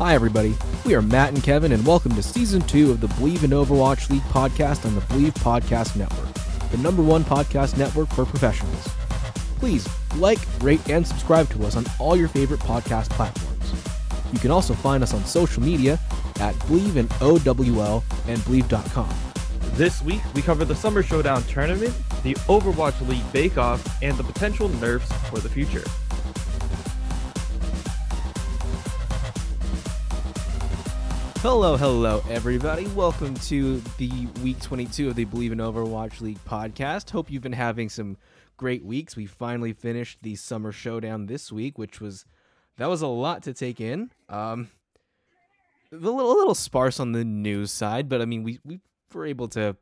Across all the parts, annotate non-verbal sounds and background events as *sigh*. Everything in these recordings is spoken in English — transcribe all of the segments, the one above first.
Hi, everybody. We are Matt and Kevin, and welcome to season two of the Believe in Overwatch League podcast on the Believe Podcast Network, the number one podcast network for professionals. Please like, rate, and subscribe to us on all your favorite podcast platforms. You can also find us on social media at Believe in OWL and Believe.com. This week, we cover the Summer Showdown tournament, the Overwatch League Bake Off, and the potential nerfs for the future. Hello, hello, everybody. Welcome to the week 22 of the Believe in Overwatch League podcast. Hope you've been having some great weeks. We finally finished the summer showdown this week, which was that was a lot to take in. Um, a little, a little sparse on the news side, but I mean, we we were able to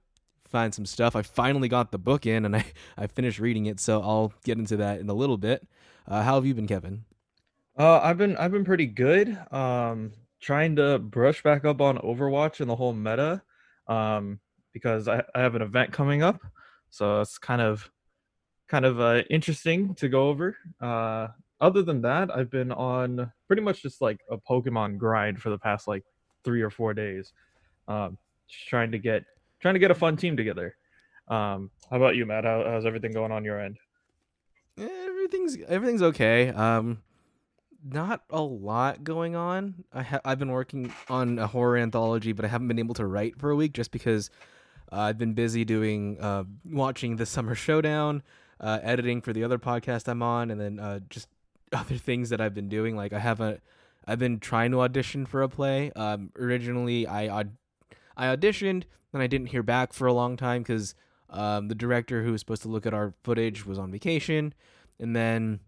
find some stuff. I finally got the book in, and *laughs* I I finished reading it, so I'll get into that in a little bit. Uh, how have you been, Kevin? Uh, I've been I've been pretty good. Um, trying to brush back up on Overwatch and the whole meta. Um, because I, I have an event coming up, so it's kind of kind of uh, interesting to go over. Uh, other than that, I've been on pretty much just like a Pokemon grind for the past like three or four days. Um, just trying to get trying to get a fun team together. Um, how about you, Matt? How, how's everything going on your end? everything's everything's okay. Um, not a lot going on. I ha- I've been working on a horror anthology, but I haven't been able to write for a week just because uh, I've been busy doing uh, watching the *laughs* Summer Showdown, uh, editing for the other podcast I'm on, and then uh, just *laughs* other things that I've been doing. Like I haven't. I've been trying to audition for a play. Um, originally, I aud- I auditioned, and I didn't hear back for a long time because um, the director who was supposed to look at our footage was on vacation, and then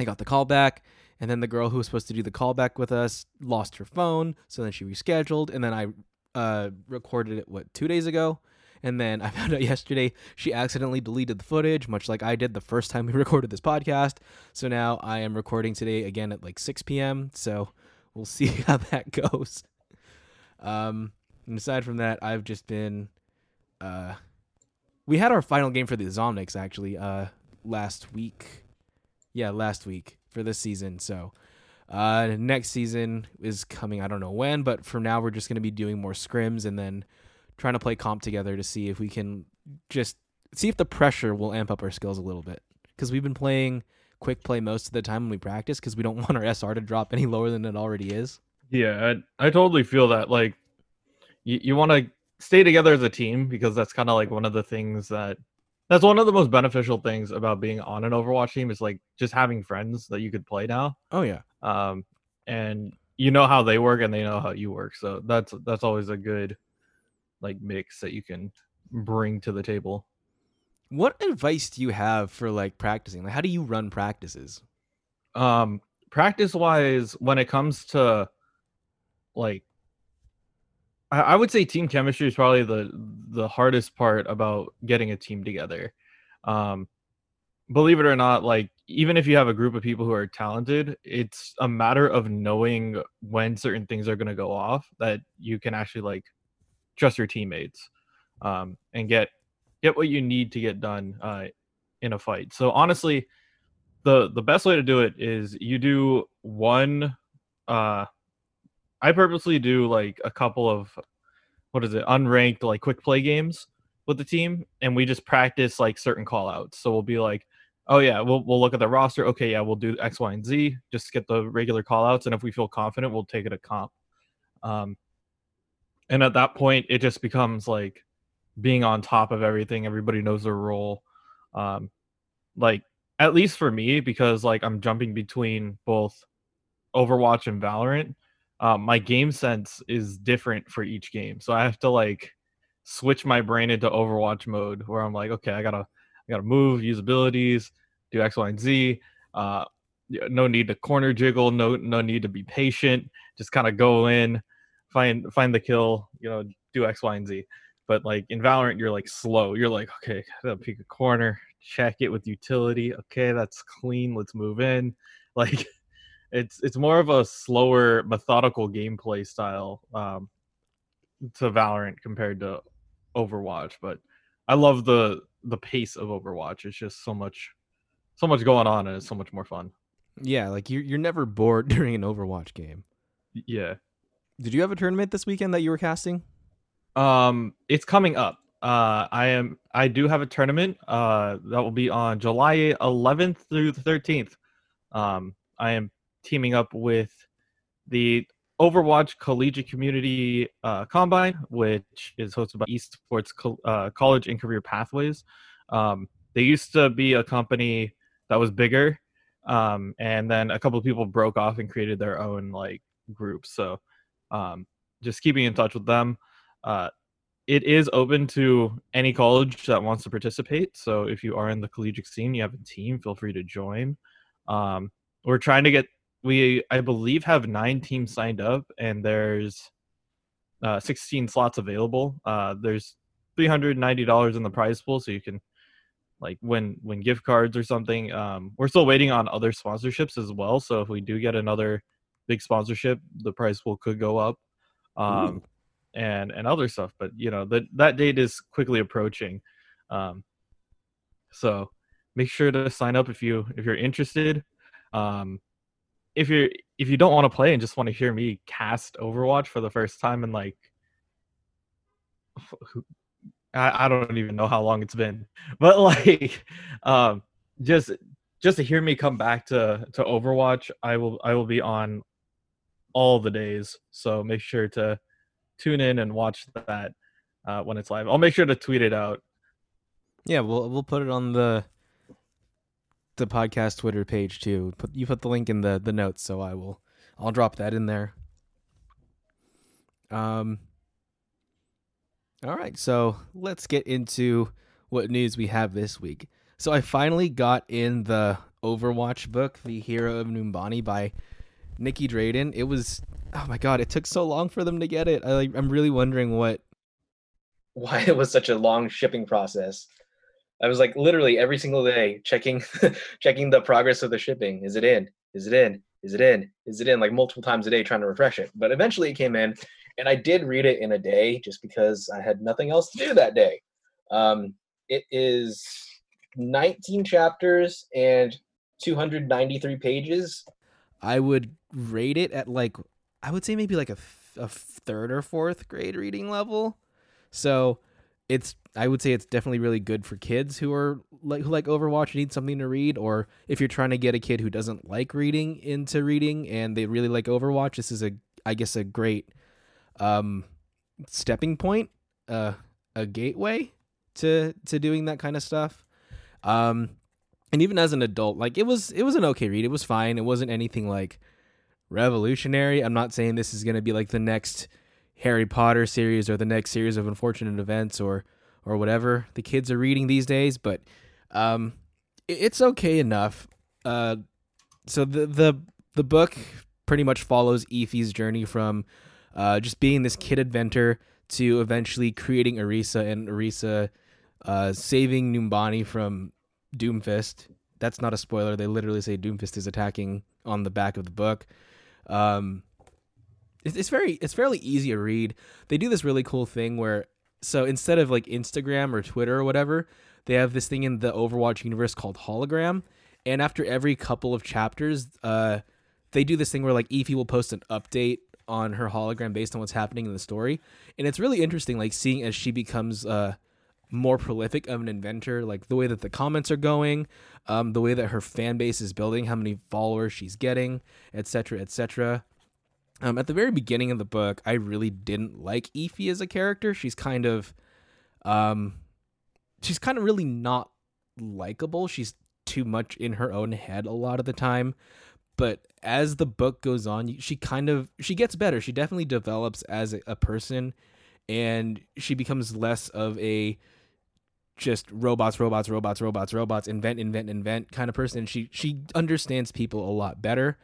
I got the call back and then the girl who was supposed to do the callback with us lost her phone, so then she rescheduled, and then I uh, recorded it what two days ago, and then I *laughs* found out yesterday she accidentally deleted the footage, much like I did the first time *laughs* we recorded this podcast. So now I am recording today again at like 6 p.m. So we'll see *laughs* how that goes. Um, and aside from that, I've just been, uh, we had our final game for the Zomnics actually uh last week. Yeah, last week for this season. So uh, next season is coming. I don't know when, but for now we're just going to be doing more scrims and then trying to play comp together to see if we can just see if the pressure will amp up our skills a little bit. Because we've been playing quick play most of the time when we practice because we don't *laughs* want our SR to drop any lower than it already is. Yeah, I, I totally feel that. Like, you want to stay together as a team because that's kind of like one of the things that that's one of the most beneficial things about being on an Overwatch team is like just having friends that you could play now. Oh yeah. Um, and you know how they work and they know how you work. So that's that's always a good like mix that you can bring to the table. What advice do you have for like practicing? Like, how do you run practices? Um, practice wise, when it comes to like I, would say team chemistry is probably the the hardest part about getting a team together. Um, believe it or not, like even if you have a group of people who are talented, it's a matter of knowing when certain things are going to go off that you can actually like trust your teammates um, and get get what you need to get done uh, in a fight. So honestly, the the best way to do it is you do one. Uh, I purposely do like a couple of what is it unranked like quick play games with the team, and we just practice like certain call outs. So we'll be like, oh yeah, we'll we'll look at the roster. Okay, yeah, we'll do X, Y, and Z. Just get the regular call outs, and if we feel confident, we'll take it a comp. Um, and at that point, it just becomes like being on top of everything. Everybody knows their role. Um, like at least for me, because like I'm jumping between both Overwatch and Valorant. Um, my game sense is different for each game, so I have to like switch my brain into Overwatch mode where I'm like, okay, I gotta, I gotta move, use abilities, do X, Y, and Z. Uh, no need to corner jiggle, no, no need to be patient. Just kind of go in, find, find the kill, you know, do X, Y, and Z. But like in Valorant, you're like slow. You're like, okay, gotta pick a corner, check it with utility. Okay, that's clean. Let's move in. *laughs* Like, it's it's more of a slower, methodical gameplay style um, to Valorant compared to Overwatch, but I love the the pace of Overwatch. It's just so much so much going on and it's so much more fun. Yeah, like you're you're never bored *laughs* during an Overwatch game. Yeah. Did you have a tournament this weekend that you were casting? Um it's coming up. Uh I am I do have a tournament uh that will be on July 11th through the 13th. Um I am teaming up with the Overwatch Collegiate Community uh, Combine, which is hosted by Esports Co- uh, College and Career Pathways. Um, they used to be a company that was bigger, um, and then a couple of people broke off and created their own like group. So, um, just keeping in touch with them. Uh, it is open to any college that wants to participate. So, if you are in the collegiate scene, you have a team, feel free to join. Um, we're trying to get we I believe have nine teams signed up, and there's uh, 16 slots available. Uh, there's 390 dollars in the prize pool, so you can like win win gift cards or something. Um, we're still waiting on other sponsorships as well. So if we do get another big sponsorship, the prize pool could go up, um, and and other stuff. But you know that that date is quickly approaching. Um, so make sure to sign up if you if you're interested. Um, if you're if you don't want to play and just want to hear me cast Overwatch for the first time in like I, I don't even know how long it's been, *laughs* but like um just just to hear me come back to to Overwatch, I will I will be on all the days. So make sure to tune in and watch that uh, when it's live. I'll make sure to tweet it out. Yeah, we'll we'll put it on the the podcast Twitter page too. Put you put the link in the the notes, so I will I'll drop that in there. Um All right, so let's get into what news we have this week. So I finally got in the Overwatch book, The Hero of Numbani by Nicky Drayden. It was oh my god, it took so long for them to get it. I like, I'm really wondering what why it was such a long shipping process. I was like literally every single day checking *laughs* checking the progress of the shipping. Is it in? Is it in? Is it in? Is it in? Like multiple times a day trying to refresh it. But eventually it came in and I did read it in a day just because I had nothing else to do that day. Um, it is 19 chapters and 293 pages. I would rate it at like I would say maybe like a, a third or fourth grade reading level. So it's I would say it's definitely really good for kids who are like who like Overwatch need something to read, or if you're trying to get a kid who doesn't like reading into reading and they really like Overwatch, this is a I guess a great um stepping point, uh a gateway to to doing that kind of stuff. Um and even as an adult, like it was it was an okay read. It was fine. It wasn't anything like revolutionary. I'm not saying this is to be like the next Harry Potter series or the next series of unfortunate events or or whatever the kids are reading these days, but um it's okay enough. Uh so the the the book pretty much follows Efi's journey from uh just being this kid inventor to eventually creating Orisa and Orisa uh saving Numbani from Doomfist. That's not a spoiler. They literally say Doomfist is attacking on the back of the book. Um, it's very it's fairly easy to read. They do this really cool thing where so instead of like Instagram or Twitter or whatever, they have this thing in the Overwatch universe called hologram. And after every couple of chapters, uh, they do this thing where like Efi will post an update on her hologram based on what's happening in the story, and it's really interesting, like seeing as she becomes uh more prolific of an inventor, like the way that the comments are going, um, the way that her fan base is building, how many followers she's getting, etc., etc. Um, at the very beginning of the book, I really didn't like Efi as a character. She's kind of, um, she's kind of really not likable. She's too much in her own head a lot of the time. But as the book goes on, she kind of she gets better. She definitely develops as a, person and she becomes less of a just robots, robots, robots, robots, robots, invent, invent, invent kind of person. She she understands people a lot better.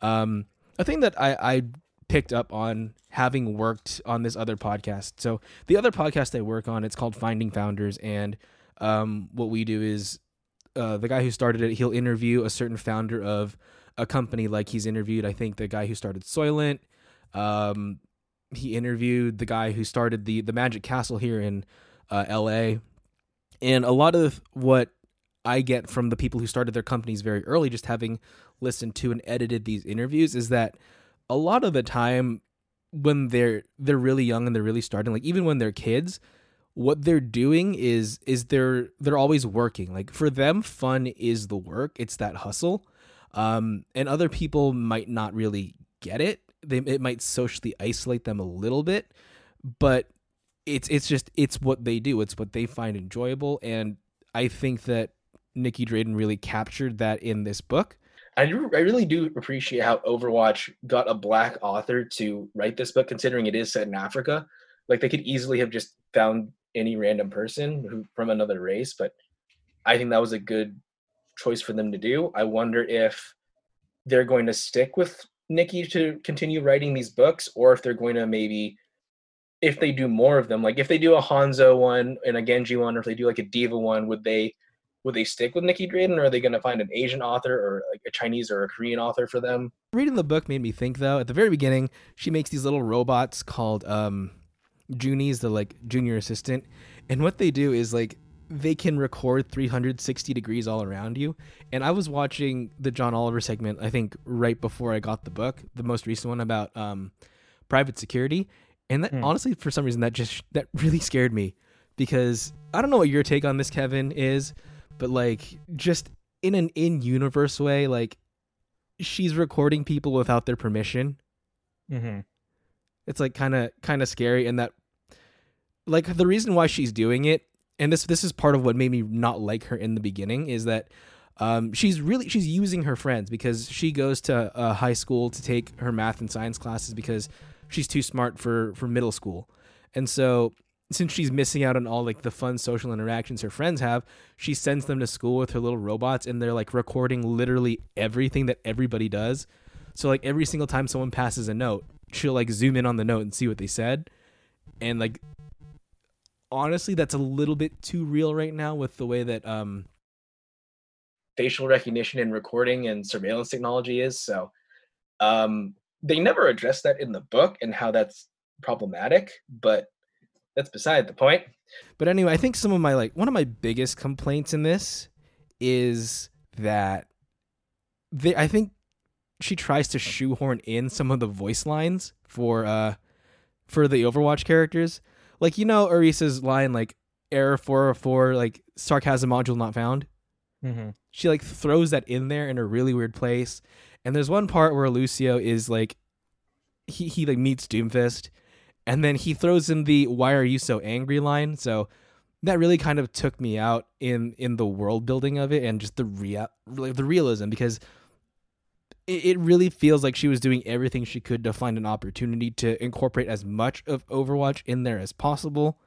Um, a thing that I, I picked up on having worked on this other podcast. So the other podcast I work on, it's called Finding Founders, and um, what we do is uh, the guy who started it, he'll interview a certain founder of a company, like he's interviewed, I think, the guy who started Soylent. Um, he interviewed the guy who started the the Magic Castle here in uh, L.A. And a lot of what I get from the people who started their companies very early, just having listened to and edited these interviews, is that a lot of the time when they're they're really young and they're really starting, like even when they're kids, what they're doing is is they're they're always working. Like for them, fun is the work. It's that hustle. Um, and other people might not really get it. They it might socially isolate them a little bit, but it's it's just it's what they do. It's what they find enjoyable, and I think that Nicky Drayden really captured that in this book. I, I really do appreciate how Overwatch got a black author to write this book, considering it is set in Africa. Like they could easily have just found any random person who from another race, but I think that was a good choice for them to do. I wonder if they're going to stick with Nicky to continue writing these books, or if they're going to maybe, if they do more of them, like if they do a Hanzo one and a Genji one, or if they do like a D.Va one, would they would they stick with Nicky Drayden, or are they going to find an Asian author or like a Chinese or a Korean author for them? Reading the book made me think though. At the very beginning, she makes these little robots called um, Junies, the like junior assistant, and what they do is like they can record 360 degrees all around you. And I was watching the John Oliver segment, I think right before I got the book, the most recent one about um, private security, and that honestly, for some reason, that just that really scared me because I don't know what your take on this, Kevin, is, but like just in an in-universe way, like she's recording people without their permission. Mm-hmm. It's like kind of kind of scary, and that like the reason why she's doing it, and this this is part of what made me not like her in the beginning, is that um, she's really she's using her friends because she goes to uh, high school to take her math and science classes because she's too smart for for middle school, and so since she's missing out on all like the fun social interactions her friends have, she sends them to school with her little robots, and they're like recording literally everything that everybody does. So like every single time someone passes a note, she'll like zoom in on the note and see what they said, and like honestly, that's a little bit too real right now with the way that um facial recognition and recording and surveillance technology is. So um, they never address that in the book and how that's problematic, but that's beside the point. But anyway, I think some of my like one of my biggest complaints in this is that they I think she tries to shoehorn in some of the voice lines for uh for the Overwatch characters. Like you know Orisa's line like error 404 like sarcasm module not found. Mm-hmm. She like throws that in there in a really weird place. And there's one part where Lucio is like he he like meets Doomfist and then he throws in the why are you so angry line. So that really kind of took me out in in the world building of it and just the real the realism because it, it really feels like she was doing everything she could to find an opportunity to incorporate as much of Overwatch in there as possible.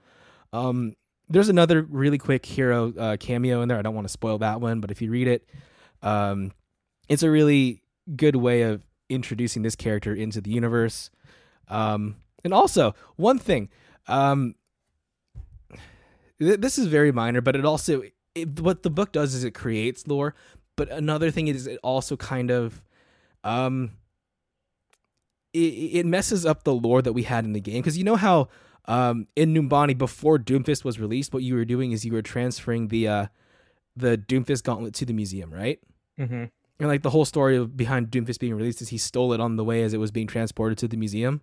Um, there's another really quick hero uh, cameo in there. I don't want to spoil that one, but if you read it, um, it's a really good way of introducing this character into the universe. Um, and also, one thing, um, th- this is very minor, but it also it, what the book does is it creates lore. But another thing is it also kind of um, it, it messes up the lore that we had in the game because you know how um, in Numbani before Doomfist was released, what you were doing is you were transferring the uh, the Doomfist gauntlet to the museum, right? Mm-hmm. And like the whole story behind Doomfist being released is he stole it on the way as it was being transported to the museum.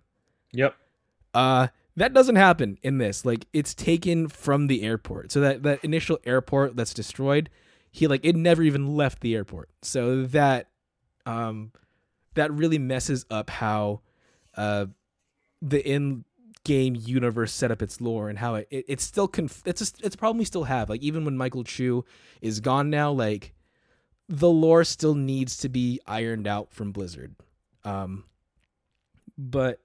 Yep. Uh that doesn't happen in this. Like it's taken from the airport. So that that initial airport that's destroyed, he like it never even left the airport. So that um that really messes up how uh the in game universe set up its lore and how it, it it's still conf- it's a, it's a problem we still have like even when Michael Chu is gone now like the lore still needs to be ironed out from Blizzard um but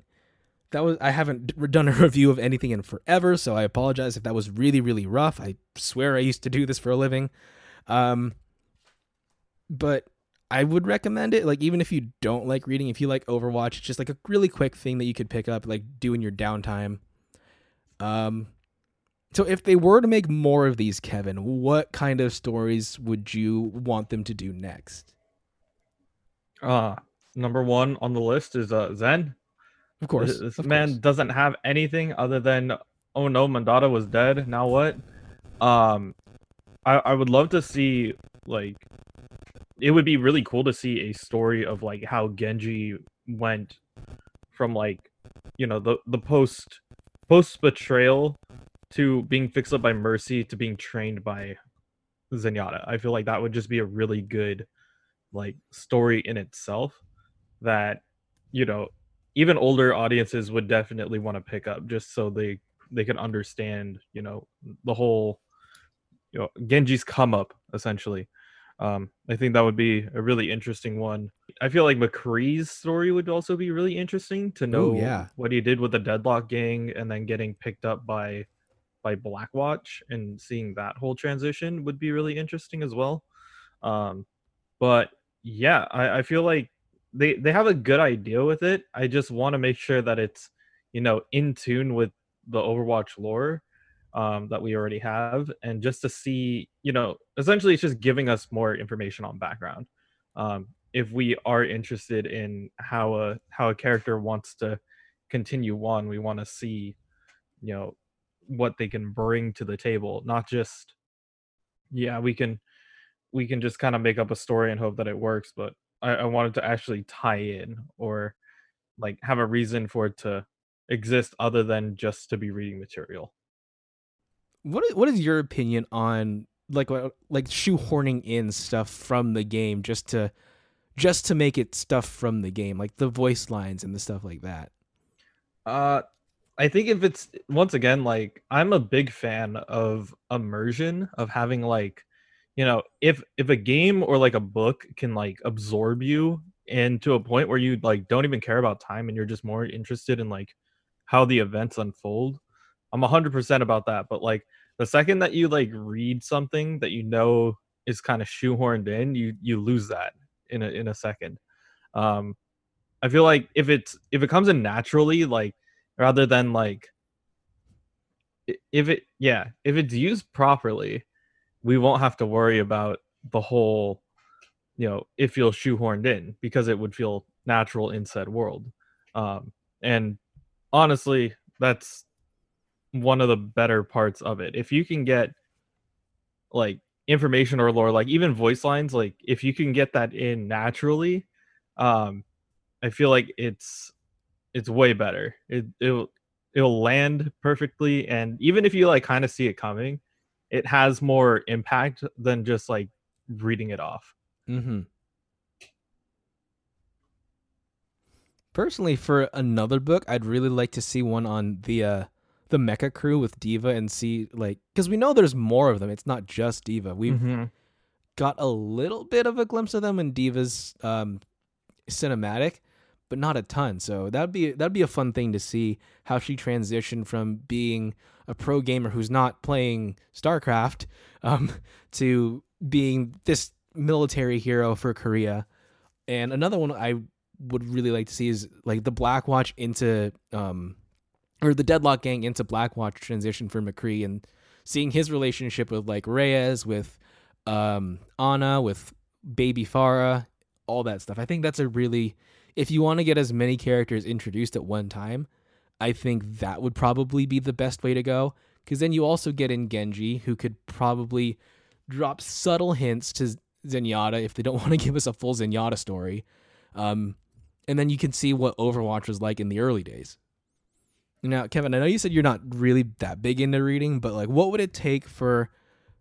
that was I haven't done a *laughs* review of anything in forever so I apologize if that was really really rough I swear I used to do this for a living um but I would recommend it. Like even if you don't like reading, if you like Overwatch, it's just like a really quick thing that you could pick up, like do in your downtime. Um, so if they were to make more of these, Kevin, what kind of stories would you want them to do next? Uh number one on the list is uh Zen. Of course, This, this of man course. doesn't have anything other than oh no, Mondatta was dead. Now what? Um, I I would love to see like it would be really cool to see a story of like how Genji went from like you know the the post post betrayal to being fixed up by Mercy to being trained by Zenyatta. I feel like that would just be a really good like story in itself that you know even older audiences would definitely want to pick up just so they they can understand you know the whole you know genji's come up essentially. Um i think that would be a really interesting one. I feel like mccree's story would also be really interesting to know yeah. what he did with the deadlock gang and then getting picked up by by blackwatch and seeing that whole transition would be really interesting as well. Um but yeah i, I feel like they they have a good idea with it. I just want to make sure that it's you know in tune with the overwatch lore um, that we already have and just to see you know essentially it's just giving us more information on background. Um, if we are interested in how a how a character wants to continue on we want to see you know what they can bring to the table not just yeah we can we can just kind of make up a story and hope that it works but I, I wanted to actually tie in or like have a reason for it to exist other than just to be reading material What is, what is your opinion on like what like shoehorning in stuff from the game just to just to make it stuff from the game, like the voice lines and the stuff like that? Uh I think if it's once again like I'm a big fan of immersion of having like you know if if a game or like a book can like absorb you and to a point where you like don't even care about time and you're just more interested in like how the events unfold I'm 100% about that. But like the second that you like read something that you know is kind of shoehorned in you you lose that in a in a second. Um I feel like if it's if it comes in naturally like rather than like if it yeah if it's used properly we won't have to worry about the whole you know it feels shoehorned in because it would feel natural in said world. Um and honestly that's one of the better parts of it. If you can get like information or lore like even voice lines like if you can get that in naturally um i feel like it's it's way better. It it'll it'll land perfectly, and even if you like kind of see it coming, it has more impact than just like reading it off. Mm-hmm. Personally, for another book, I'd really like to see one on the uh, the Mecha crew with D.Va and see like because we know there's more of them. It's not just D.Va. We've Mhm. got a little bit of a glimpse of them in D.Va's um, cinematic, but not a ton. So that'd be that'd be a fun thing to see how she transitioned from being a pro gamer who's not playing StarCraft um, *laughs* to being this military hero for Korea. And another one I would really like to see is like the Black Watch into um or the Deadlock gang into Black Watch transition for McCree and seeing his relationship with like Reyes, with um Ana, with Baby Pharah, all that stuff. I think that's a really if you want to get as many characters introduced at one time, I think that would probably be the best way to go. Because then you also get in Genji, who could probably drop subtle hints to Zenyatta if they don't *laughs* want to give us a full Zenyatta story. Um, and then you can see what Overwatch was like in the early days. Now, Kevin, I know you said you're not really that big into reading, but like, what would it take for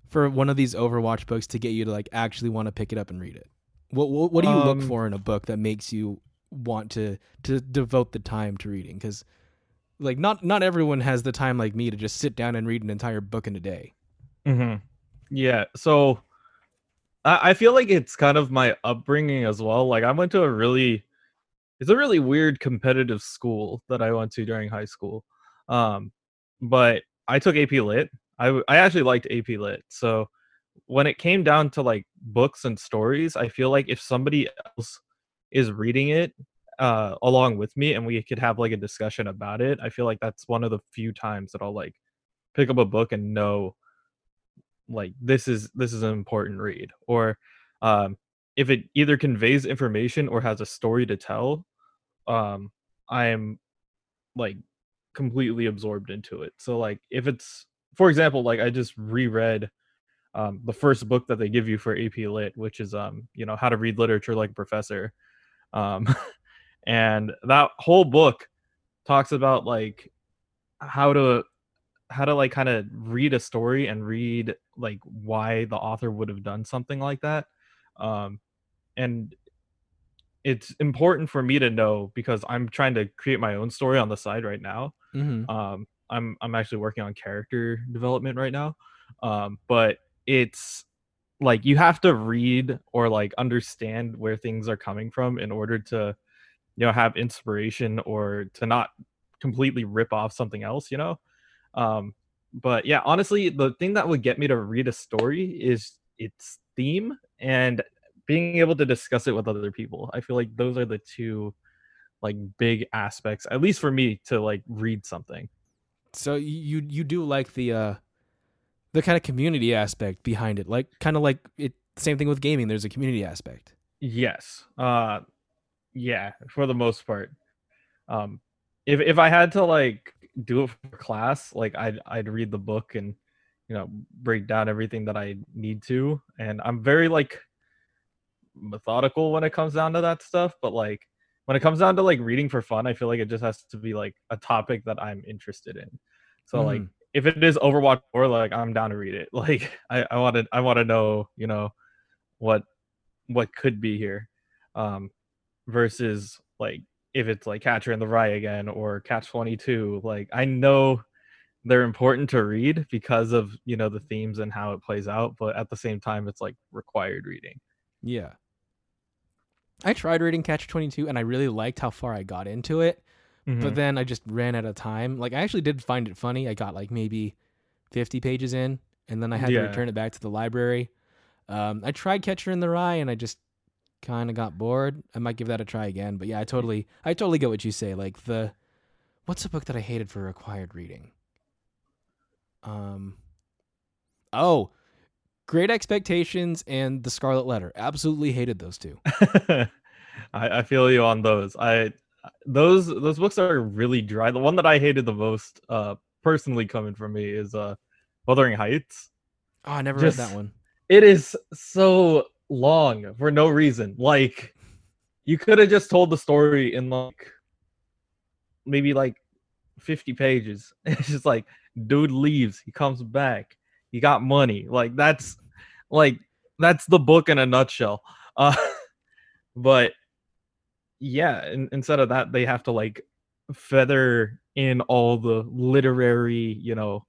for one of these Overwatch books to get you to like actually want to pick it up and read it? What what, what do you look Um, for in a book that makes you want to to devote the time to reading? Because like not not everyone has the time like me to just sit down and read an entire book in a day. hmm Yeah. So I, I feel like it's kind of my upbringing as well. Like I went to a really it's a really weird competitive school that I went to during high school. Um, but I took AP Lit. i i actually liked AP Lit. So when it came down to like books and stories, I feel like if somebody else is reading it uh along with me and we could have like a discussion about it, I feel like that's one of the few times that I'll like pick up a book and know like this is this is an important read or um if it either conveys information or has a story to tell um i am like completely absorbed into it. So like if it's for example like i just reread um the first book that they give you for ap lit which is um you know how to read literature like a professor um *laughs* and that whole book talks about like how to how to like kind of read a story and read like why the author would have done something like that. Um and it's important for me to know because i'm trying to create my own story on the side right now. Mm-hmm. um i'm i'm actually working on character development right now. Um but it's like you have to read or like understand where things are coming from in order to you know have inspiration or to not completely rip off something else you know? Um but yeah honestly the thing that would get me to read a story is its theme and being able to discuss it with other people. I feel like those are the two like big aspects at least for me to like read something. So you you do like the uh the kind of community aspect behind it, like kind of like it. Same thing with gaming. There's a community aspect. yes uh yeah for the most part um if if i had to like do it for class like i'd i'd read the book and you know break down everything that i need to and i'm very like methodical when it comes down to that stuff but like when it comes down to like reading for fun i feel like it just has to be like a topic that i'm interested in so like Mhm. If it is overwatch or like i'm down to read it *laughs* like i i want to i want to know you know what what could be here um versus like if it's like catcher in the rye again or catch 22 like i know they're important to read because of you know the themes and how it plays out but at the same time it's like required reading Yeah. I tried reading Catch 22 and I really liked how far I got into it, Mm-hmm. but then I just ran out of time. Like I actually did find it funny. I got like maybe 50 pages in and then I had Yeah. to return it back to the library. Um, I tried Catcher in the Rye and I just kind of got bored. I might give that a try again, but yeah, I totally I totally get what you say. Like the what's a book that I hated for required reading? Um Oh, Great Expectations and The Scarlet Letter. Absolutely hated those two. *laughs* I, I feel you on those i those those books are really dry the one that i hated the most uh personally coming from me is uh wuthering heights Oh, I never Just- read that one. it is so long for no reason. Like you could have just told the story in like maybe like 50 pages. *laughs* It's just like dude leaves, he comes back, he got money. Like that's like that's the book in a nutshell. Uh *laughs* but yeah, in, instead of that they have to like feather in all the literary, you know,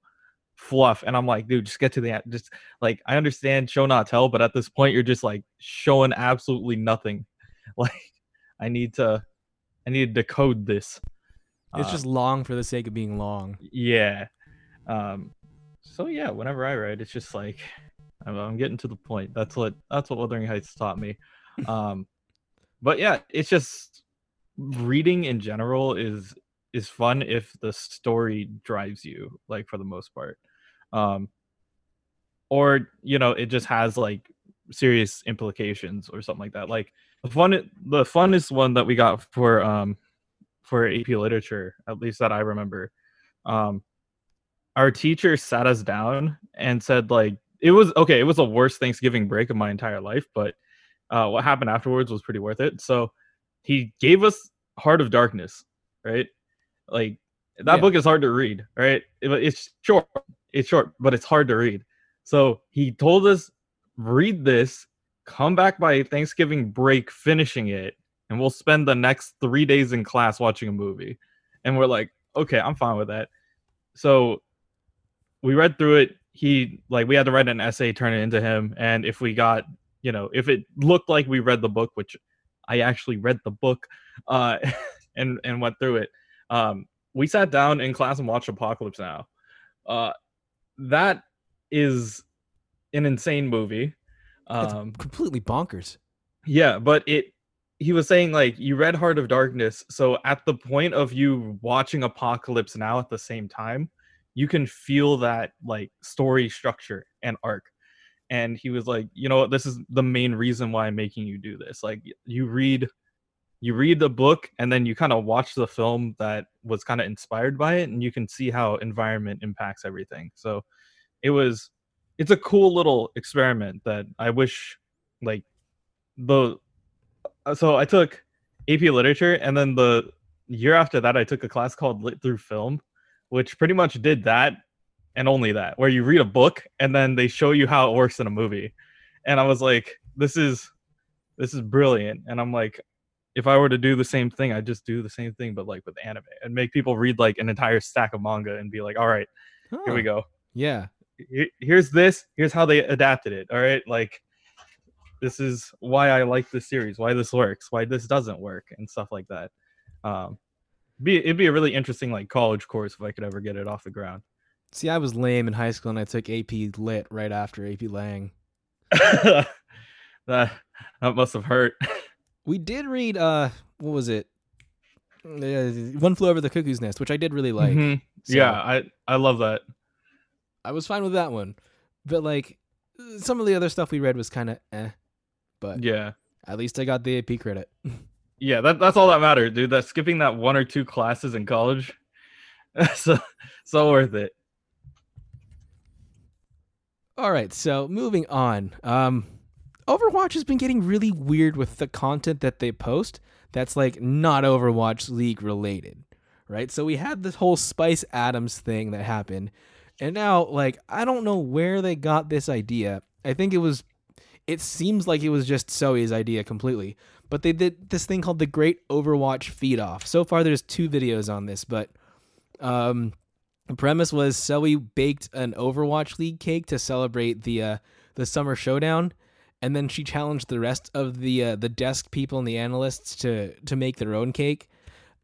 fluff and I'm like, dude, just get to the end. Just like I understand show not tell, but at this point you're just like showing absolutely nothing. *laughs* Like I need to I need to decode this. It's Uh, just long for the sake of being long. yeah. Um so yeah, whenever I write, it's just like I'm, I'm getting to the point. That's what that's what Wuthering Heights taught me. *laughs* Um but yeah, it's just reading in general is is fun if the story drives you, like for the most part. Um or you know, it just has like serious implications or something like that. Like the fun the funnest one that we got for um for AP literature, at least that I remember. Um our teacher sat us down and said like it was okay, it was the worst Thanksgiving break of my entire life, but uh what happened afterwards was pretty worth it. So he gave us Heart of Darkness, right? Like that Yeah. book is hard to read, right? It- it's short. It's short, but it's hard to read. So he told us read this, come back by Thanksgiving break finishing it, and we'll spend the next 3 days in class watching a movie. And we're like, okay, I'm fine with that. So we read through it. He like we had to write an essay, turn it into him, and if we got you know if it looked like we read the book, which I actually read the book, uh, *laughs* and and went through it. Um, we sat down in class and watched Apocalypse Now. Uh, that is an insane movie. It's Um, completely bonkers. yeah, but it he was saying like you read Heart of Darkness, so at the point of you watching Apocalypse Now at the same time, you can feel that like story structure and arc. And he was like, you know what, this is the main reason why I'm making you do this. Like you read you read the book and then you kind of watch the film that was kind of inspired by it and you can see how environment impacts everything. So it was it's a cool little experiment that I wish like the uh, so I took AP literature and then the year after that I took a class called Lit Through Film, which pretty much did that and only that, where you read a book and then they show you how it works in a movie. And I was like, this is this is brilliant. And I'm like, if I were to do the same thing, I'd just do the same thing, but like with anime and make people read like an entire stack of manga and be like, all right, here we go Yeah. here's this here's how they adapted it all right like this is why i like this series why this works why this doesn't work and stuff like that um be it'd be a really interesting like college course if i could ever get it off the ground See, I was lame in high school and I took AP Lit right after AP Lang. *laughs* that that must have hurt We did read uh what was it? Uh, One flew over the cuckoo's nest, which I did really like. Mhm. So yeah i i love that I was fine with that one. But like some of the other stuff we read was kind of eh. But yeah at least I got the AP credit. *laughs* yeah that, that's all that mattered dude that skipping that one or two classes in college *laughs* so so worth it All right, so moving on. Um Overwatch has been getting really weird with the content that they post that's like not Overwatch League related, right? So we had this whole Spice Adams thing that happened. And now like I don't know where they got this idea. I think it was it seems like it was just Zoe's idea completely. But they did this thing called the Great Overwatch Feed Off. So far there's two videos on this, but um the premise was Zoe baked an Overwatch League cake to celebrate the uh, the summer showdown, and then she challenged the rest of the uh, the desk people and the analysts to to make their own cake.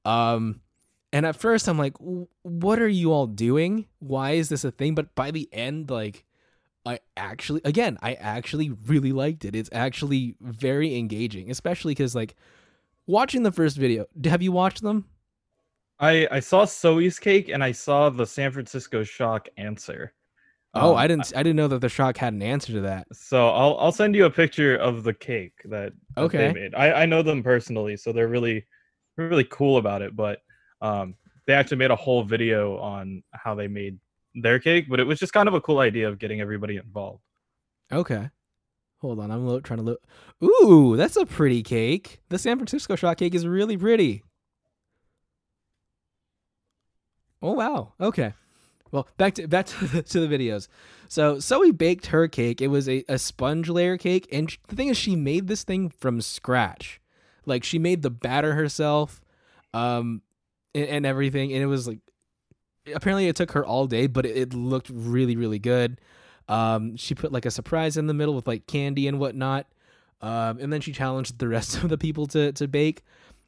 Um, and at first I'm like, what are you all doing? Why is this a thing? But by the end, like, I actually, again, I actually really liked it. It's actually very engaging, especially because like watching the first video. Have you watched them? I I saw Zoe's cake and I saw the San Francisco Shock answer. Oh, Um, I didn't. I didn't know that the shock had an answer to that. So I'll I'll send you a picture of the cake that, that Okay. they made. I I know them personally, so they're really really cool about it. But um, they actually made a whole video on how they made their cake. But it was just kind of a cool idea of getting everybody involved. Okay. Hold on, I'm lo- trying to look. Ooh, that's a pretty cake. The San Francisco Shock cake is really pretty. Oh wow. Okay. Well, back to back *laughs* to the, to the videos. So Zoe baked her cake. It was a, a sponge layer cake, and sh- the thing is, she made this thing from scratch. Like she made the batter herself, um, and, and everything. And it was like, apparently, it took her all day, but it, it looked really, really good. Um, she put like a surprise in the middle with like candy and whatnot. Um, and then she challenged the rest *laughs* of the people to to bake.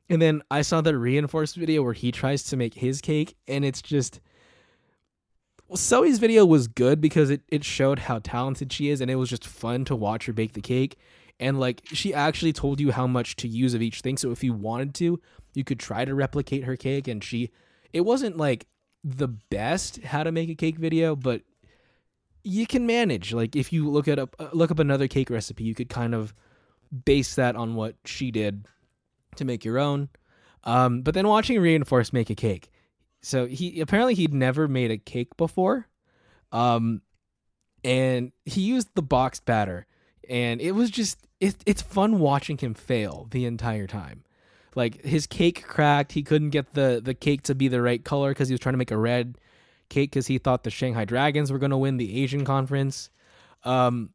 And then I saw the reinforced video where he tries to make his cake, and it's just. Well, Zoe's video was good because it, it showed how talented she is, and it was just fun to watch her bake the cake. And like she actually told you how much to use of each thing. So if you wanted to, you could try to replicate her cake. And she, it wasn't like the best how to make a cake video, but you can manage. Like if you look at up uh, look up another cake recipe, you could kind of base that on what she did to make your own. Um, but then watching Reinforce make a cake, so he apparently he'd never made a cake before, um, and he used the boxed batter, and it was just it, it's fun watching him fail the entire time. Like his cake cracked, he couldn't get the the cake to be the right color because he was trying to make a red cake because he thought the Shanghai Dragons were going to win the Asian conference. Um,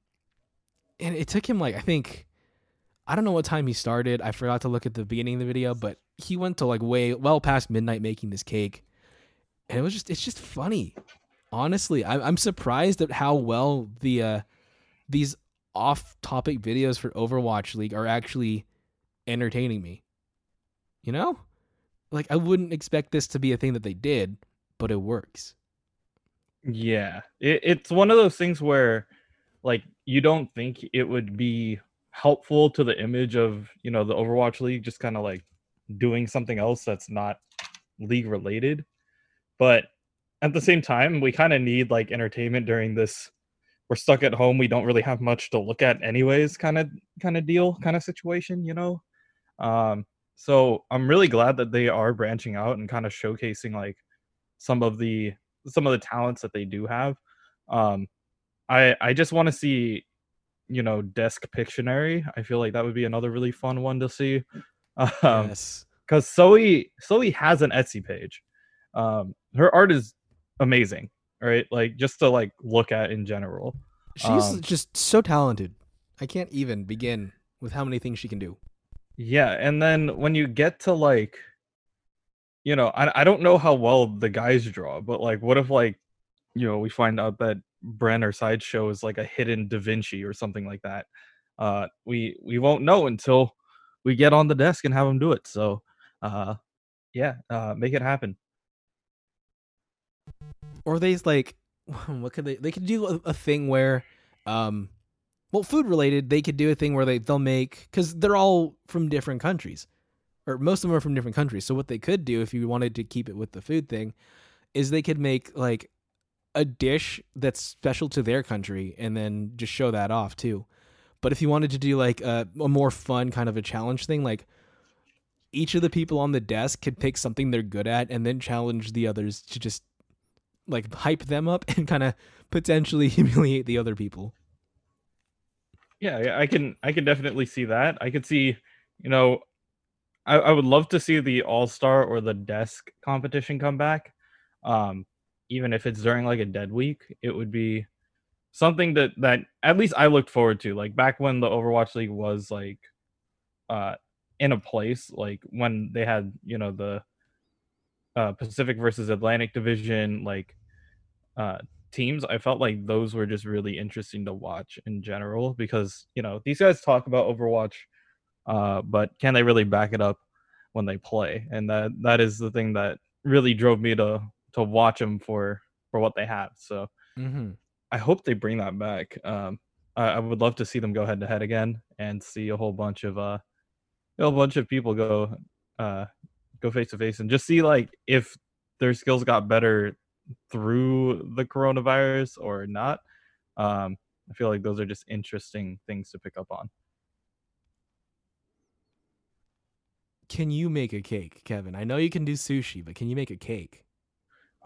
and it took him like I think I don't know what time he started. I forgot to look at the beginning of the video, but he went to like way well past midnight making this cake. and it was just it's just funny. Honestly, I'm I'm surprised at how well the uh, these off-topic videos for Overwatch League are actually entertaining me. You know, like I wouldn't expect this to be a thing that they did, but it works. Yeah, it, it's one of those things where, like, you don't think it would be helpful to the image of you know the Overwatch League, just kind of like doing something else that's not league related, but at the same time, we kind of need like entertainment during this. We're stuck at home. We don't really have much to look at, anyways. Kind of, kind of deal, kind of situation, you know. Um, so I'm really glad that they are branching out and kind of showcasing like some of the some of the talents that they do have. Um, I I just want to see, you know, Desk Pictionary. I feel like that would be another really fun one to see. *laughs* Um, yes. because Zoe Zoe has an Etsy page. Um, her art is amazing, right? Like just to like look at in general. She's Um, just so talented. I can't even begin with how many things she can do. Yeah, and then when you get to like, you know, I I don't know how well the guys draw, but like, what if like, you know, we find out that Bren sideshow is like a hidden Da Vinci or something like that. Uh, we we won't know until we get on the desk and have him do it. So, uh, yeah, uh, make it happen. or they like *laughs* what could they they could do a, a thing where um well food related they could do a thing where they they'll make because they're all from different countries or most of them are from different countries so what they could do if you wanted to keep it with the food thing is they could make like a dish that's special to their country and then just show that off too but if you wanted to do like a, a more fun kind of a challenge thing like each of the people on the desk could pick something they're good at and then challenge the others to just like hype them up *laughs* and kind of potentially *laughs* humiliate the other people. Yeah, I can I can definitely see that. I could see, you know, I, I would love to see the All Star or the Desk competition come back. Um, even if it's during like a dead week, it would be something that that at least I looked forward to. Like back when the Overwatch League was like uh in a place, like when they had, you know, the uh Pacific versus Atlantic division, like uh teams i felt like those were just really interesting to watch in general because you know these guys talk about overwatch uh but can they really back it up when they play and that that is the thing that really drove me to to watch them for for what they have so Mm-hmm. i hope they bring that back um i, I would love to see them go head to head again and see a whole bunch of uh a whole bunch of people go uh go face to face and just see like if their skills got better through the coronavirus or not. Um, I feel like those are just interesting things to pick up on. Can you make a cake, Kevin? I know you can do sushi, but can you make a cake?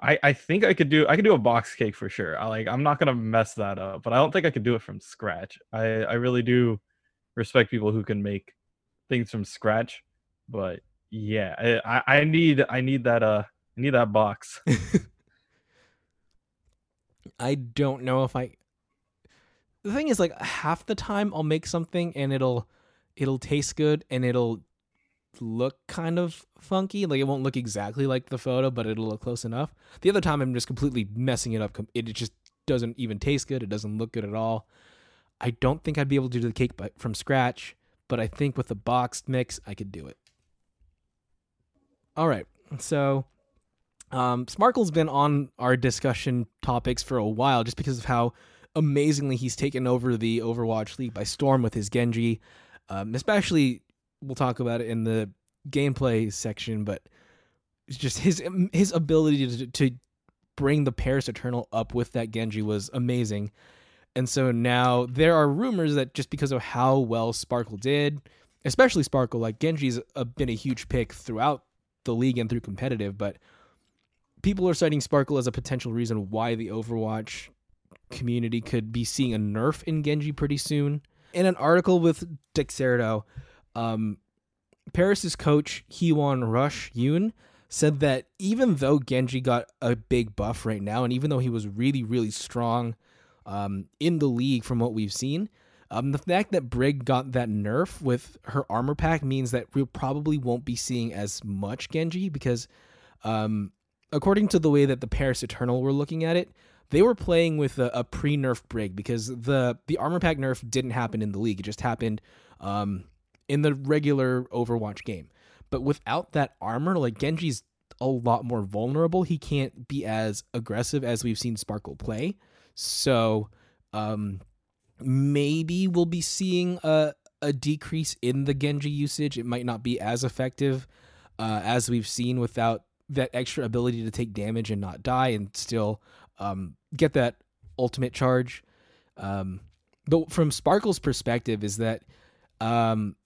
I, I think I could do I could do a box cake for sure. I like I'm not gonna mess that up, but I don't think I could do it from scratch. I I really do respect people who can make things from scratch, but yeah, I I, I need I need that uh I need that box. *laughs* I don't know if I. The thing is, like half the time I'll make something and it'll it'll taste good and it'll look kind of funky. Like it won't look exactly like the photo, but it'll look close enough. The other time I'm just completely messing it up. It just doesn't even taste good. It doesn't look good at all. I don't think I'd be able to do the cake from scratch, but I think with the boxed mix I could do it. All right, so um, Sparkle's been on our discussion topics for a while just because of how amazingly he's taken over the Overwatch League by storm with his Genji. Um, especially, we'll talk about it in the gameplay section, but it's just his um, his ability to, to bring the Paris Eternal up with that Genji was amazing. And so now there are rumors that just because of how well Sparkle did, especially Sparkle, like Genji's a, been a huge pick throughout the league and through competitive, but people are citing Sparkle as a potential reason why the Overwatch community could be seeing a nerf in Genji pretty soon. In an article with Dexerto, um, Paris's coach Hewon Rush Yoon said that even though Genji got a big buff right now, and even though he was really, really strong um, in the league from what we've seen, um, the fact that Brig got that nerf with her armor pack means that we probably won't be seeing as much Genji because um, according to the way that the Paris Eternal were looking at it, they were playing with a, a pre-nerf brig because the the armor pack nerf didn't happen in the league; it just happened um, in the regular Overwatch game. But without that armor, like Genji's a lot more vulnerable. He can't be as aggressive as we've seen Sparkle play. So um, maybe we'll be seeing a a decrease in the Genji usage. It might not be as effective uh, as we've seen without that extra ability to take damage and not die and still um, get that ultimate charge. Um, but from Sparkle's perspective, is that um,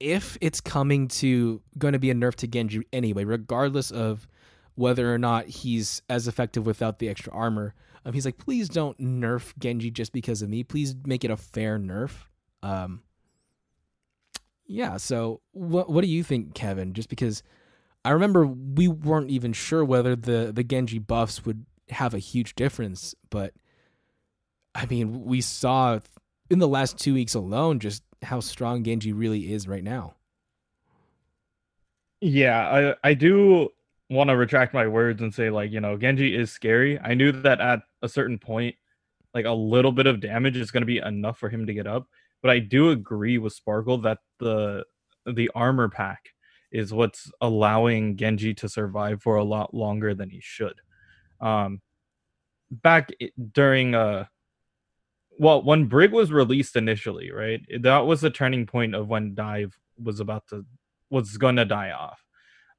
if it's coming to going to be a nerf to Genji anyway, regardless of whether or not he's as effective without the extra armor, um, he's like, please don't nerf Genji just because of me. Please make it a fair nerf. Um, yeah. So what what do you think, Kevin? Just because I remember we weren't even sure whether the the Genji buffs would have a huge difference, but I mean, we saw in the last two weeks alone just how strong Genji really is right now. Yeah, I I do want to retract my words and say like you know Genji is scary. I knew that at a certain point, like a little bit of damage is going to be enough for him to get up. But I do agree with Sparkle that the the armor pack is what's allowing Genji to survive for a lot longer than he should. Um, back during uh, well, when Brig was released initially, right? That was the turning point of when Dive was about to was going to die off.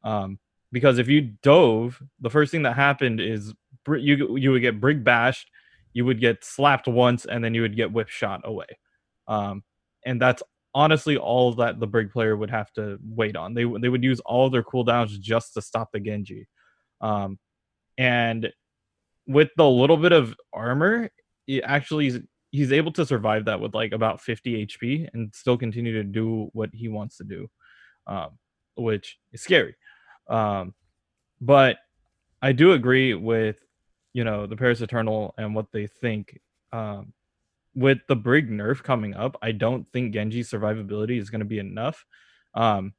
Um, because if you dove, the first thing that happened is you you would get Brig bashed, you would get slapped once, and then you would get whip shot away. Um, and that's honestly all that the Brig player would have to wait on. They they would use all their cooldowns just to stop the Genji. Um, and with the little bit of armor, it actually he's able to survive that with like about 50 HP and still continue to do what he wants to do, um, which is scary. Um, but I do agree with you know the Paris Eternal and what they think. Um, with the Brig nerf coming up, I don't think Genji's survivability is going to be enough. Um,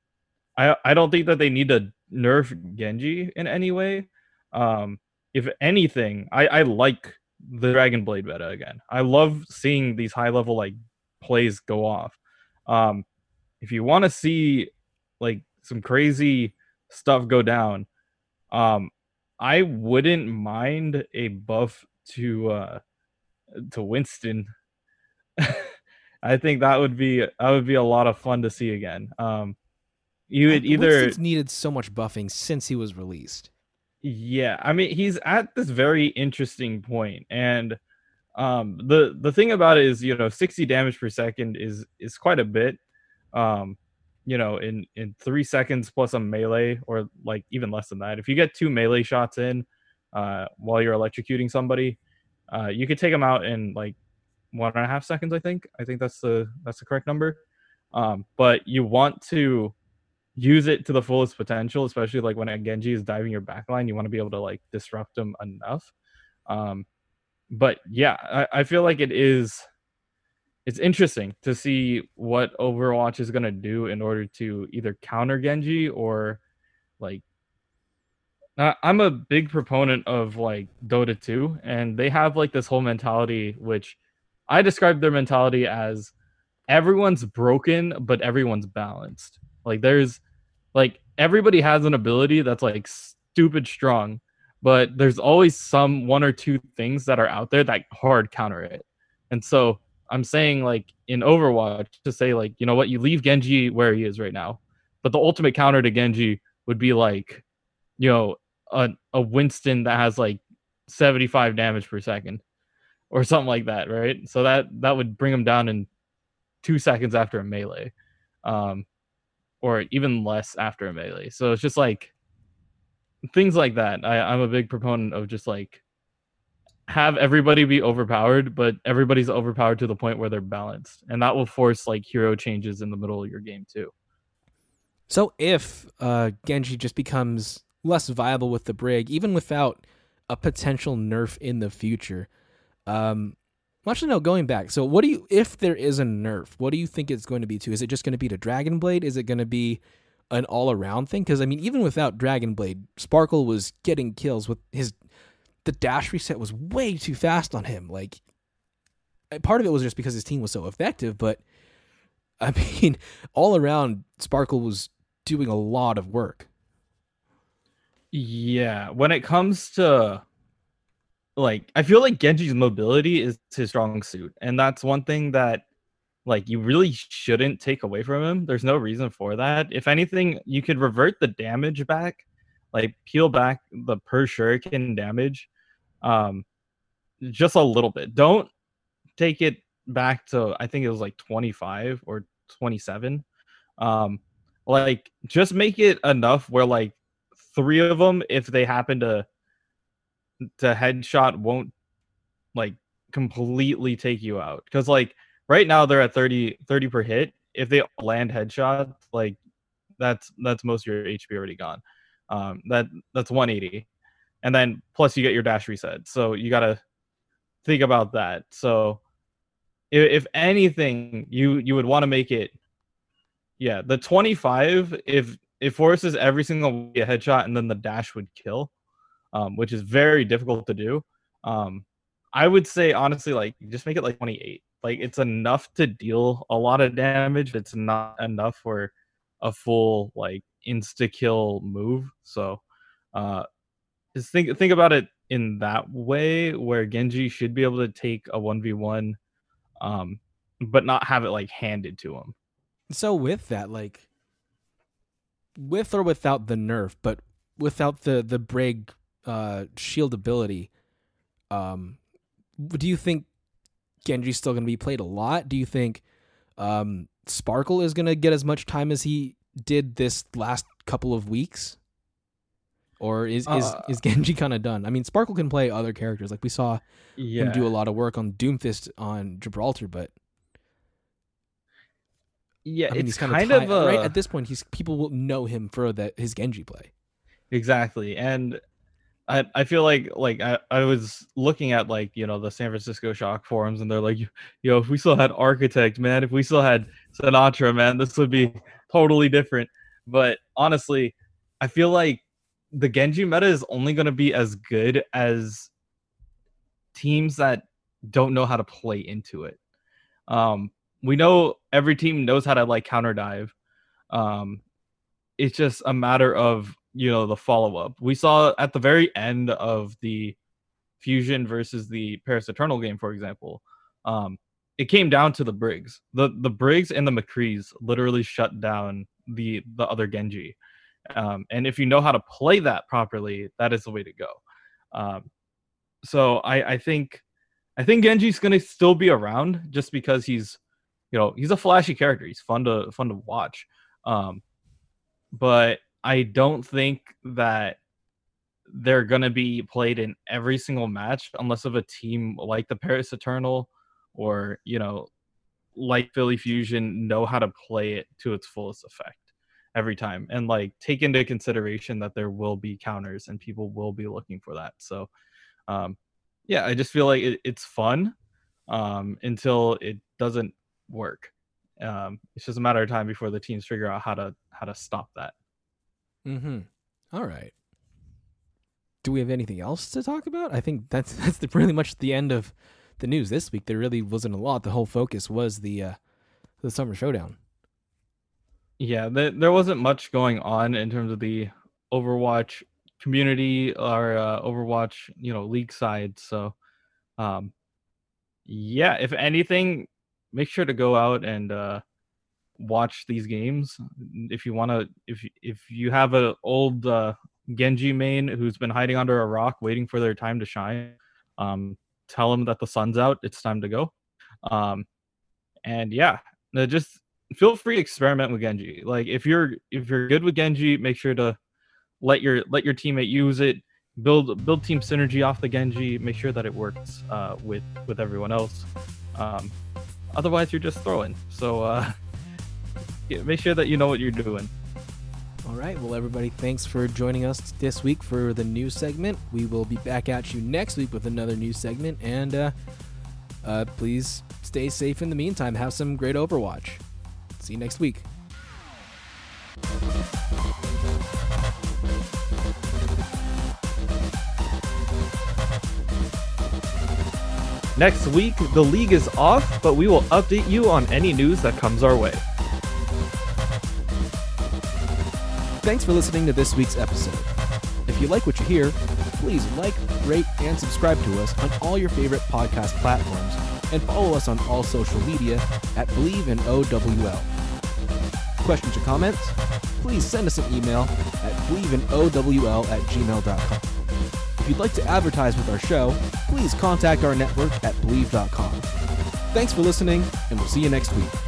I I don't think that they need to nerf Genji in any way. Um, if anything, I I like the Dragon Blade meta again. I love seeing these high level like plays go off. Um, if you want to see like some crazy stuff go down, um, I wouldn't mind a buff to uh to Winston. *laughs* I think that would be that would be a lot of fun to see again. Um, you would either Winston's needed so much buffing since he was released. Yeah, I mean he's at this very interesting point, and um, the the thing about it is, you know, 60 damage per second is is quite a bit. Um, you know, in in three seconds plus a melee, or like even less than that. If you get two melee shots in, uh, while you're electrocuting somebody, uh, you could take them out in like one and a half seconds. I think. I think that's the that's the correct number. Um, but you want to use it to the fullest potential, especially like when Genji is diving your backline. You want to be able to like disrupt them enough. Um, but yeah, I, I feel like it is. It's interesting to see what Overwatch is gonna do in order to either counter Genji or like. I'm a big proponent of like Dota 2, and they have like this whole mentality, which I describe their mentality as everyone's broken, but everyone's balanced. Like there's like everybody has an ability that's like stupid strong, but there's always some one or two things that are out there that hard counter it. And so I'm saying like in Overwatch to say like, you know what, you leave Genji where he is right now. But the ultimate counter to Genji would be like, you know, a, a Winston that has like 75 damage per second or something like that, right? So that that would bring him down in two seconds after a melee. Um or even less after a melee. So it's just like things like that. I, I'm a big proponent of just like have everybody be overpowered, but everybody's overpowered to the point where they're balanced, and that will force like hero changes in the middle of your game too. So if uh, Genji just becomes less viable with the Brig, even without a potential nerf in the future, um, well, actually, no. Going back, so what do you? If there is a nerf, what do you think it's going to be to? Is it just going to be to Dragon Blade? Is it going to be an all around thing because I mean even without Dragon Blade, Sparkle was getting kills with his the dash reset was way too fast on him. Like part of it was just because his team was so effective, but *laughs* I mean all around Sparkle was doing a lot of work. Yeah, when it comes to like I feel like Genji's mobility is his strong suit, and that's one thing that like you really shouldn't take away from him. There's no reason for that. If anything, you could revert the damage back, like peel back the per shuriken damage, um, just a little bit. Don't take it back to I think it was like 25 or 27. Um, like just make it enough where like three of them, if they happen to to headshot, won't like completely take you out. Because like right now they're at 30 30 per hit. If they land headshots, like that's that's most of your HP already gone. Um, that that's 180, and then plus you get your dash reset. So you gotta think about that. So if, if anything, you you would want to make it, yeah, the 25. If it forces every single headshot and then the dash would kill, um, which is very difficult to do. Um, I would say honestly, like just make it like 28. Like it's enough to deal a lot of damage. It's not enough for a full like insta kill move. So uh just think think about it in that way where Genji should be able to take a 1v1 um but not have it like handed to him. So with that, like with or without the nerf, but without the the Brig uh, shield ability, um, do you think Genji's still going to be played a lot? Do you think um, Sparkle is going to get as much time as he did this last couple of weeks? Or is is, Uh, is Genji kind of done? I mean, Sparkle can play other characters. Like we saw Yeah. him do a lot of work on Doomfist on Gibraltar, but yeah, I mean, it's he's kind kind of of a, right at this point. He's people will know him for that his Genji play. Exactly. And I I feel like like I, I was looking at like, you know, the San Francisco Shock forums and they're like, yo, if we still had Architect, man, if we still had Sinatraa, man, this would be totally different. But honestly, I feel like the Genji meta is only gonna be as good as teams that don't know how to play into it. Um we know every team knows how to like counter dive. Um it's just a matter of you know the follow up. We saw at the very end of the Fusion versus the Paris Eternal game, for example, um, it came down to the Briggs. the The Briggs and the McCrees literally shut down the the other Genji. Um, and if you know how to play that properly, that is the way to go. Um, so I, I think I think Genji's gonna still be around just because he's you know he's a flashy character. He's fun to fun to watch. Um, but I don't think that they're gonna be played in every single match unless of a team like the Paris Eternal or you know like Philly Fusion know how to play it to its fullest effect every time and like take into consideration that there will be counters and people will be looking for that. So um yeah, I just feel like it, it's fun um until it doesn't work. Um it's just a matter of time before the teams figure out how to how to stop that. Mm-hmm. All right. Do we have anything else to talk about? I think that's *laughs* that's the, pretty much the end of the news this week. There really wasn't a lot. The whole focus was the uh, the summer showdown. Yeah, there, there wasn't much going on in terms of the Overwatch community or uh, Overwatch, you know, league side. So, um, yeah, if anything, make sure to go out and uh, watch these games. If you want to, if if you have an old uh, Genji main who's been hiding under a rock waiting for their time to shine, um, tell them that the sun's out. It's time to go. Um, and yeah, uh, just feel free to experiment with Genji. Like if you're if you're good with Genji, make sure to let your let your teammate use it. Build build team synergy off the Genji. Make sure that it works uh, with with everyone else. Um, otherwise, you're just throwing. So uh, make sure that you know what you're doing. All right. Well, everybody, thanks for joining us this week for the news segment. We will be back at you next week with another news segment, and uh, uh, please stay safe in the meantime. Have some great Overwatch. See you next week. Next week, the league is off, but we will update you on any news that comes our way. Thanks for listening to this week's episode. If you like what you hear, please like, rate, and subscribe to us on all your favorite podcast platforms and follow us on all social media at Bleav in OWL. Questions or comments? Please send us an email at bleavinowl at gmail.com. If you'd like to advertise with our show, please contact our network at bleav.com. Thanks for listening, and we'll see you next week.